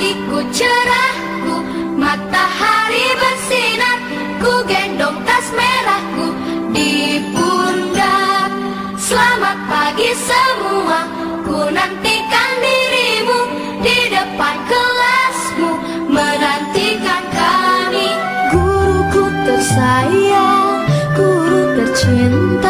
pagiku cerahku Matahari bersinar Ku gendong tas merahku di pundak. Selamat pagi semua Ku nantikan dirimu di depan kelasmu Menantikan kami. Guruku tersayang Guru tercinta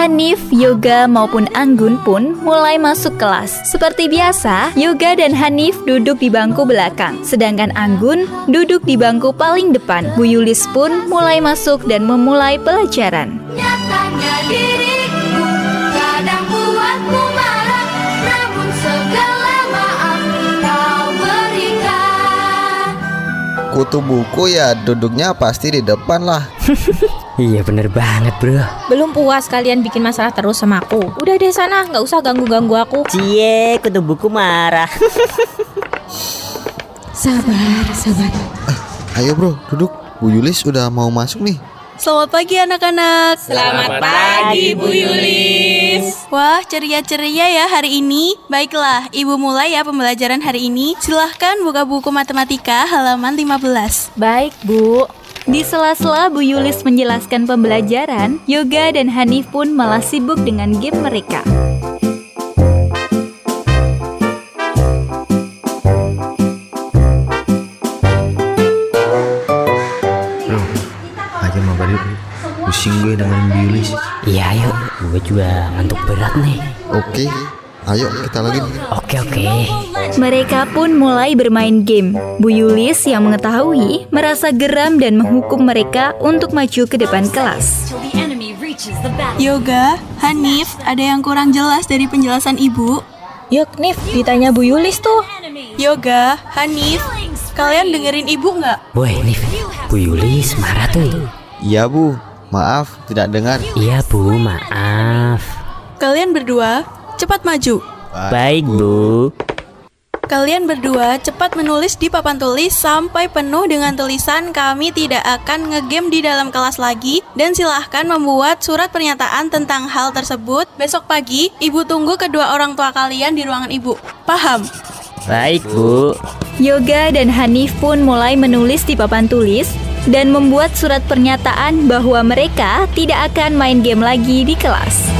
Hanif, Yoga maupun Anggun pun mulai masuk kelas. Seperti biasa, Yoga dan Hanif duduk di bangku belakang, sedangkan Anggun duduk di bangku paling depan. Bu Yulis pun mulai masuk dan memulai pelajaran. Kutu buku ya duduknya pasti di depan lah. Iya bener banget bro Belum puas kalian bikin masalah terus sama aku. Udah deh sana, nggak usah ganggu-ganggu aku. Cie kutu buku marah Sabar, sabar. Ayo bro, duduk. Bu Yulis udah mau masuk nih. Selamat pagi anak-anak. Selamat pagi, Bu Yulis. Wah, ceria-ceria ya hari ini. Baiklah, Ibu mulai ya pembelajaran hari ini. Silahkan buka buku matematika halaman 15. Baik, Bu. Di sela-sela Bu Yulis menjelaskan pembelajaran, Yoga dan Hanif pun malah sibuk dengan game mereka. Pusing gue dengerin Bu Yulis Iya ayo gue juga ngantuk berat nih Oke, ayo kita lagi. Oke oke Mereka pun mulai bermain game. Bu Yulis yang mengetahui merasa geram dan menghukum mereka untuk maju ke depan kelas. Yoga, Hanif, ada yang kurang jelas dari penjelasan Ibu? Yuk, Nif, ditanya Bu Yulis tuh. Yoga, Hanif, kalian dengerin Ibu nggak? Woi Nif Bu Yulis marah tuh Iya bu, maaf tidak dengar. Iya bu maaf Kalian berdua, cepat maju. Baik bu Kalian berdua cepat menulis di papan tulis sampai penuh dengan tulisan kami tidak akan ngegame di dalam kelas lagi dan silahkan membuat surat pernyataan tentang hal tersebut. Besok pagi, ibu tunggu kedua orang tua kalian di ruangan ibu. Paham? Baik bu Yoga dan Hanif pun mulai menulis di papan tulis dan membuat surat pernyataan bahwa mereka tidak akan main game lagi di kelas.